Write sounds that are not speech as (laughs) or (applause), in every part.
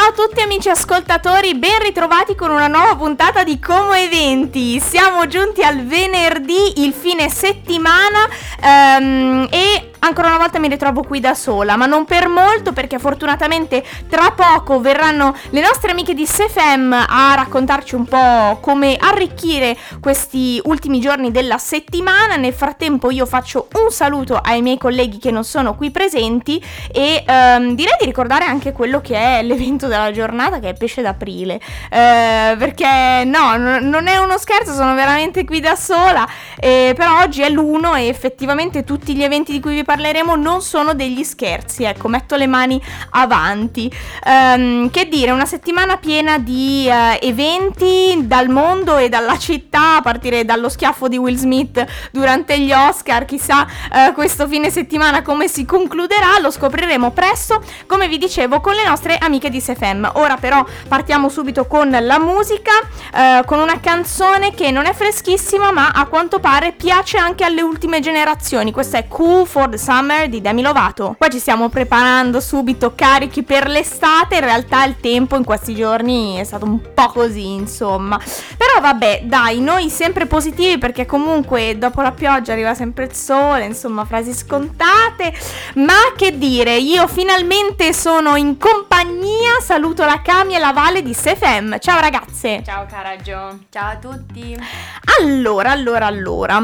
a tutti amici ascoltatori, ben ritrovati con una nuova puntata di Como Eventi. Siamo giunti al venerdì, il fine settimana um, e ancora una volta mi ritrovo qui da sola, ma non per molto perché fortunatamente tra poco verranno le nostre amiche di SFM a raccontarci un po' come arricchire questi ultimi giorni della settimana. Nel frattempo io faccio un saluto ai miei colleghi che non sono qui presenti e um, direi di ricordare anche quello che è l'evento della giornata che è pesce d'aprile. Uh, perché no, n- non è uno scherzo, sono veramente qui da sola, eh, però oggi è l'uno e effettivamente tutti gli eventi di cui vi parlo parleremo non sono degli scherzi, ecco, metto le mani avanti. Um, che dire, una settimana piena di uh, eventi dal mondo e dalla città, a partire dallo schiaffo di Will Smith durante gli Oscar, chissà uh, questo fine settimana come si concluderà, lo scopriremo presto, come vi dicevo, con le nostre amiche di SFM. Ora però partiamo subito con la musica, uh, con una canzone che non è freschissima, ma a quanto pare piace anche alle ultime generazioni. Questa è Cool for the Summer di Demi Lovato. Qua ci stiamo preparando subito carichi per l'estate, in realtà il tempo in questi giorni è stato un po' così, insomma. Però vabbè, dai, noi sempre positivi perché comunque dopo la pioggia arriva sempre il sole, insomma, frasi scontate. Ma che dire, io finalmente sono in compagnia, saluto la Cami e la Valle di Sefem. Ciao ragazze. Ciao cara Jo. Ciao a tutti. Allora, allora, allora.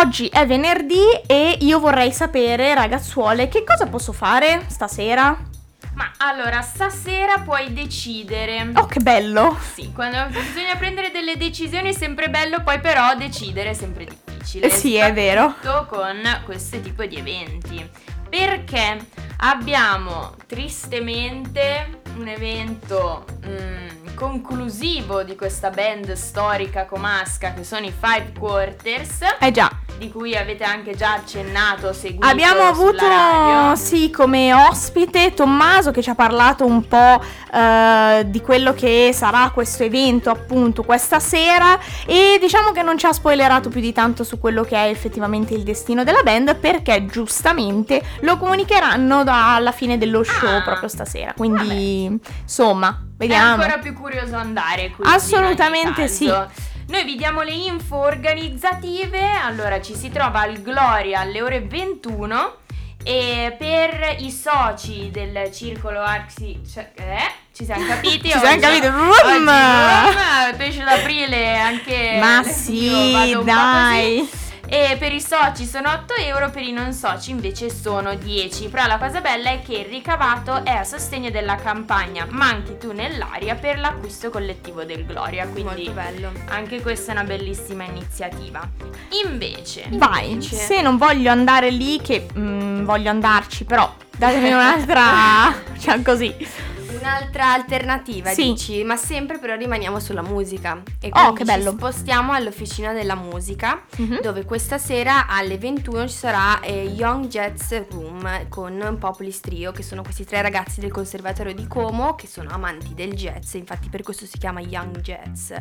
Oggi è venerdì e io vorrei sapere ragazzuole, che cosa posso fare stasera? Ma allora, stasera puoi decidere. Oh, che bello! Sì, quando bisogna prendere delle decisioni è sempre bello, poi però decidere è sempre difficile. Sì, è vero. con questo tipo di eventi. Perché abbiamo tristemente un evento mm, conclusivo di questa band storica comasca che sono i Five Quarters. Eh già di cui avete anche già accennato, seguito Abbiamo avuto, sì, come ospite Tommaso che ci ha parlato un po' uh, di quello che sarà questo evento appunto questa sera e diciamo che non ci ha spoilerato più di tanto su quello che è effettivamente il destino della band perché giustamente lo comunicheranno alla fine dello show ah, proprio stasera. Quindi, vabbè. insomma, vediamo. È ancora più curioso andare qui. Assolutamente sì. Noi vi diamo le info organizzative, allora ci si trova al Gloria alle ore 21 e per i soci del circolo Arxi, cioè, eh, ci siamo (laughs) capiti? ci siamo capiti, room! Oggi, room, pesce d'aprile anche... Ma sì, dai! E per i soci sono 8 euro, per i non soci invece sono 10. Però la cosa bella è che il ricavato è a sostegno della campagna Manchi tu nell'aria per l'acquisto collettivo del Gloria. Quindi Molto bello. anche questa è una bellissima iniziativa. Invece, vai, invece... se non voglio andare lì, che mh, mm, voglio andarci, però datemi un'altra. (laughs) cioè così. Un'altra alternativa, sì. dici, ma sempre però rimaniamo sulla musica. E oh, che bello. Ci spostiamo all'Officina della Musica, mm-hmm. dove questa sera alle 21 ci sarà eh, Young Jets Room con Populis Trio, che sono questi tre ragazzi del Conservatorio di Como, che sono amanti del jazz, infatti per questo si chiama Young Jets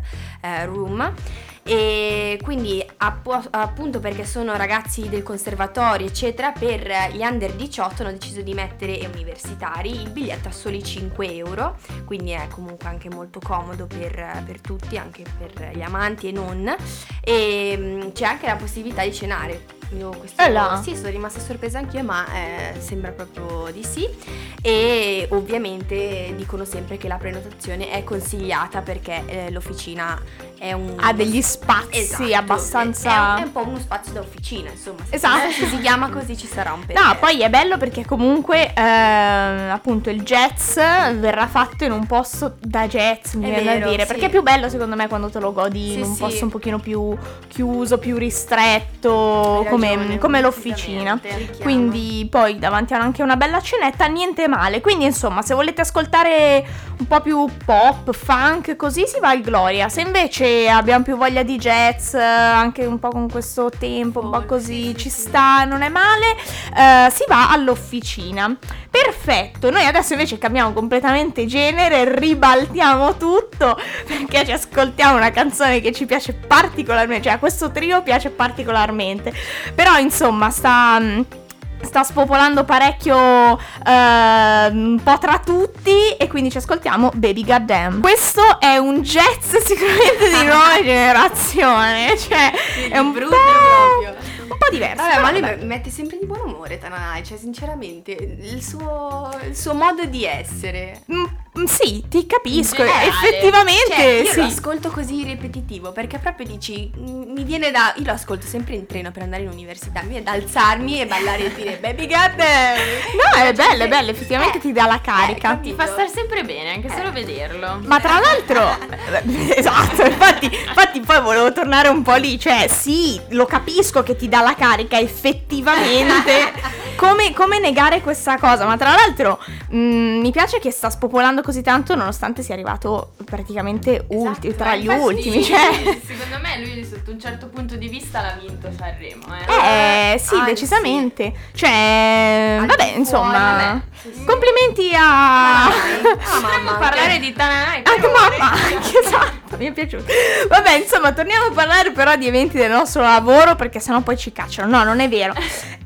eh, Room. E quindi app- appunto perché sono ragazzi del conservatorio, eccetera, per gli under 18 hanno deciso di mettere universitari il biglietto a soli 5 euro, quindi è comunque anche molto comodo per, per tutti, anche per gli amanti e non. E mm, c'è anche la possibilità di cenare. Io questo, eh là. Sì, sono rimasta sorpresa anch'io, ma eh, sembra proprio di sì. E ovviamente dicono sempre che la prenotazione è consigliata perché eh, l'officina è un... Ha degli spazi esatto, abbastanza... È, è, un po' uno spazio da officina, insomma. Se esatto. Se si chiama così ci sarà un perché. No, poi è bello perché comunque eh, appunto il jazz verrà fatto in un posto da jazz, mi viene da dire. Sì. Perché è più bello secondo me quando te lo godi sì, in un sì. posto un pochino più chiuso, più ristretto, come, come l'officina. Quindi poi davanti a anche una bella cenetta, niente male. Quindi insomma, se volete ascoltare un po' più pop, funk, così si va al Gloria. Se invece abbiamo più voglia di jazz, anche un po' con questo tempo, un po' così, ci sta, non è male, eh, si va all'officina. Perfetto, noi adesso invece cambiamo completamente genere, ribaltiamo tutto (laughs) perché ci ascoltiamo una canzone che ci piace particolarmente, cioè a questo trio piace particolarmente. Però insomma sta sta spopolando parecchio eh, un po' tra tutti e quindi ci ascoltiamo Baby Goddamn. Questo è un jazz (laughs) sicuramente di nuova generazione, cioè è un brutto po'... proprio. Un po' diverso. Vabbè, ma lui vabbè. mi mette sempre di buon umore Tananai, cioè sinceramente il suo, il suo modo di essere. Mm, mm, sì, ti capisco. Generale. Effettivamente, Cioè, io sì. lo ascolto così ripetitivo perché proprio dici, mm, mi viene da, io lo ascolto sempre in treno per andare in università, mi viene da alzarmi e ballare e dire baby goddamn. No, è bello, è bello, effettivamente Eh, ti dà la carica. eh, Ti fa stare sempre bene, anche solo vederlo. Ma tra l'altro, (laughs) esatto, infatti, infatti poi volevo tornare un po' lì, cioè sì, lo capisco che ti dà la carica effettivamente, (laughs) come, come negare questa cosa, ma tra l'altro mh, mi piace che sta spopolando così tanto nonostante sia arrivato praticamente ulti- Esatto, tra gli infatti, ultimi, cioè... Secondo me lui sotto un certo punto di vista l'ha vinto Sanremo, eh. Eh, sì, Anzi. decisamente. Cioè, Al vabbè, insomma, vabbè. complimenti a... Ah, Potremmo (laughs) mamma, parlare di Tananai Anche mamma, anche (laughs) esatto, mi è piaciuto. Vabbè, insomma, torniamo a parlare però di eventi del nostro lavoro perché sennò poi ci cacciano. No, non è vero.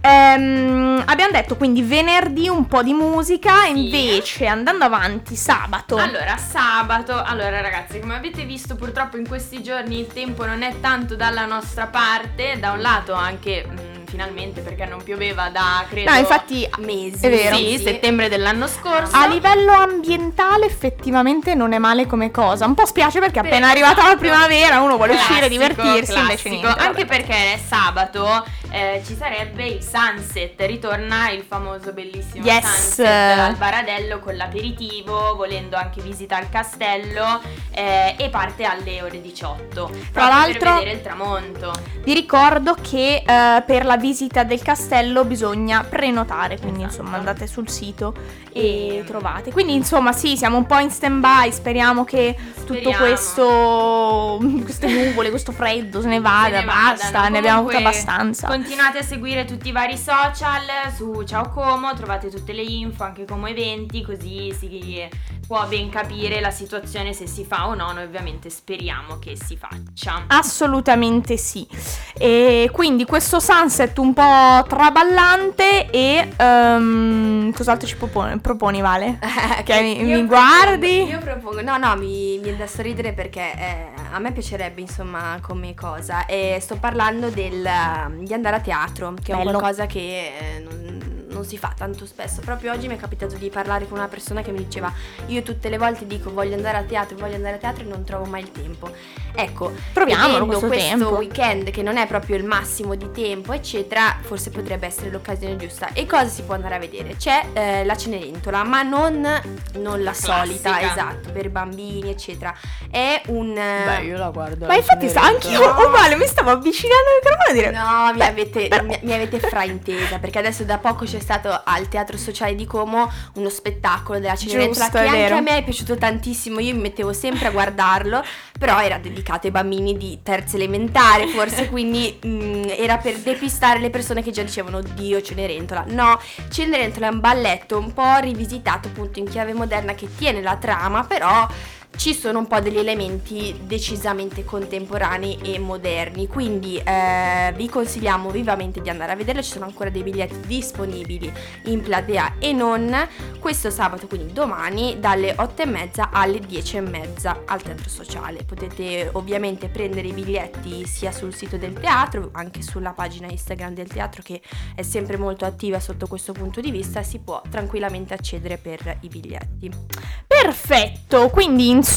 Ehm, abbiamo detto quindi venerdì un po' di musica, Sì. invece andando avanti sabato. Allora, sabato, allora ragazzi, come avete visto purtroppo in questi giorni il tempo non è tanto dalla nostra parte, da un lato anche mh, finalmente perché non pioveva da credo No, infatti Mesi. È vero. sì, settembre dell'anno scorso. a livello ambientale effettivamente non è male come cosa. Un po' spiace perché appena è arrivata la esatto. primavera uno vuole uscire, Classico, divertirsi, invece classico. niente. Anche vabbè. perché sabato eh, ci sarebbe il sunset, ritorna il famoso bellissimo Yes. sunset al Baradello con l'aperitivo, volendo anche visitare il castello eh, e parte alle ore 18. Tra l'altro- per vedere il tramonto. Vi ricordo che eh, per la visita del castello bisogna prenotare, quindi Esatto. insomma andate sul sito e E- trovate. Quindi insomma sì, siamo un po' in stand by, speriamo che tutto Speriamo. questo, (laughs) queste nuvole, questo freddo se ne vada, Se ne basta, vadano. ne abbiamo avuto abbastanza. Continuate a seguire tutti i vari social su Ciao Como, trovate tutte le info anche come eventi, così si può ben capire la situazione se si fa o no. Noi ovviamente speriamo che si faccia. Assolutamente sì. E quindi questo sunset un po' traballante e ehm, cos'altro ci proponi, proponi Vale? (laughs) Che mi- mi propongo- guardi? Io propongo, no, no, mi mi viene da sorridere perché eh, a me piacerebbe, insomma, come cosa. E sto parlando del, um, di andare a teatro, che è un Bello. qualcosa che eh, non, non si fa tanto spesso. Proprio oggi mi è capitato di parlare con una persona che mi diceva: Io tutte le volte dico voglio andare a teatro, voglio andare a teatro e non trovo mai il tempo. Ecco, vedendo questo questo tempo. weekend che non è proprio il massimo di tempo, eccetera, forse potrebbe essere l'occasione giusta. E cosa si può andare a vedere? C'è eh, la Cenerentola, ma non, non la solita, Classica. esatto, per bambini, eccetera. È un. eh, la guardo. Ma infatti sta anch'io No. uguale, mi stavo avvicinando al microfono a dire No, mi Beh, avete, mi, mi avete fraintesa perché adesso da poco c'è stato al Teatro Sociale di Como uno spettacolo della Cenerentola Giusto, che anche vero. a me è piaciuto tantissimo, io mi mettevo sempre a guardarlo, però era dedicato ai bambini di terza elementare forse, (laughs) quindi mm, era per depistare le persone che già dicevano oddio Cenerentola. No, Cenerentola è un balletto un po' rivisitato appunto in chiave moderna che tiene la trama, però ci sono un po' degli elementi decisamente contemporanei e moderni, quindi eh, vi consigliamo vivamente di andare a vederlo, ci sono ancora dei biglietti disponibili in platea e non questo sabato, quindi domani dalle 8 e mezza alle 10 e mezza al Teatro Sociale. Potete ovviamente prendere i biglietti sia sul sito del teatro, anche sulla pagina Instagram del teatro che è sempre molto attiva sotto questo punto di vista, si può tranquillamente accedere per i biglietti. Perfetto, quindi insomma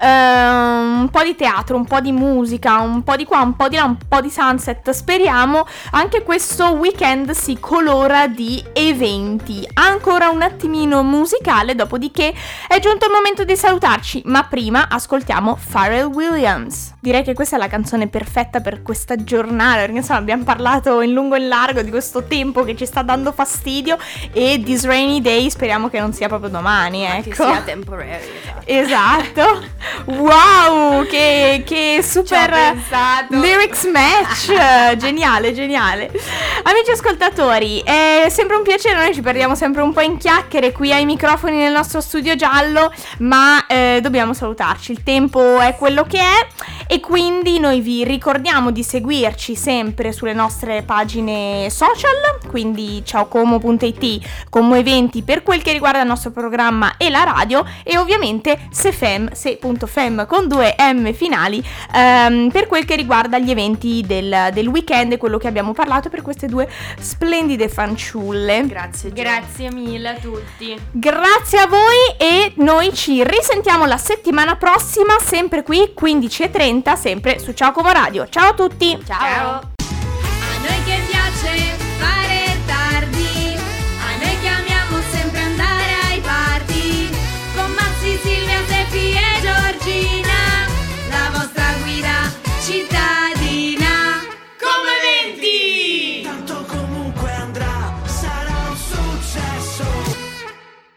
ehm, un po' di teatro, un po' di musica, un po' di qua, un po' di là, un po' di sunset. Speriamo anche questo weekend si colora di eventi. Ancora un attimino musicale, dopodiché è giunto il momento di salutarci, ma prima ascoltiamo Pharrell Williams. Direi che questa è la canzone perfetta per questa giornata, perché insomma abbiamo parlato in lungo e in largo di questo tempo che ci sta dando fastidio e This Rainy Day speriamo che non sia proprio domani, Ma Che ecco. sia temporary, esatto. (laughs) Esatto. Wow, che, che super lyrics match. (laughs) geniale, geniale. Amici ascoltatori, è sempre un piacere, noi ci perdiamo sempre un po' in chiacchiere qui ai microfoni nel nostro studio giallo, ma eh, dobbiamo salutarci. Il tempo è quello che è e quindi noi vi ricordiamo di seguirci sempre sulle nostre pagine social, quindi ciaocomo.it, como eventi per quel che riguarda il nostro programma e la radio e ovviamente sefem, se.fem con due M finali ehm, per quel che riguarda gli eventi del, del weekend e quello che abbiamo parlato per queste due splendide fanciulle. Grazie, Gio. Grazie mille a tutti. Grazie a voi e noi ci risentiamo la settimana prossima, sempre qui 15.30, sempre su Ciao Como Radio. Ciao a tutti! Ciao.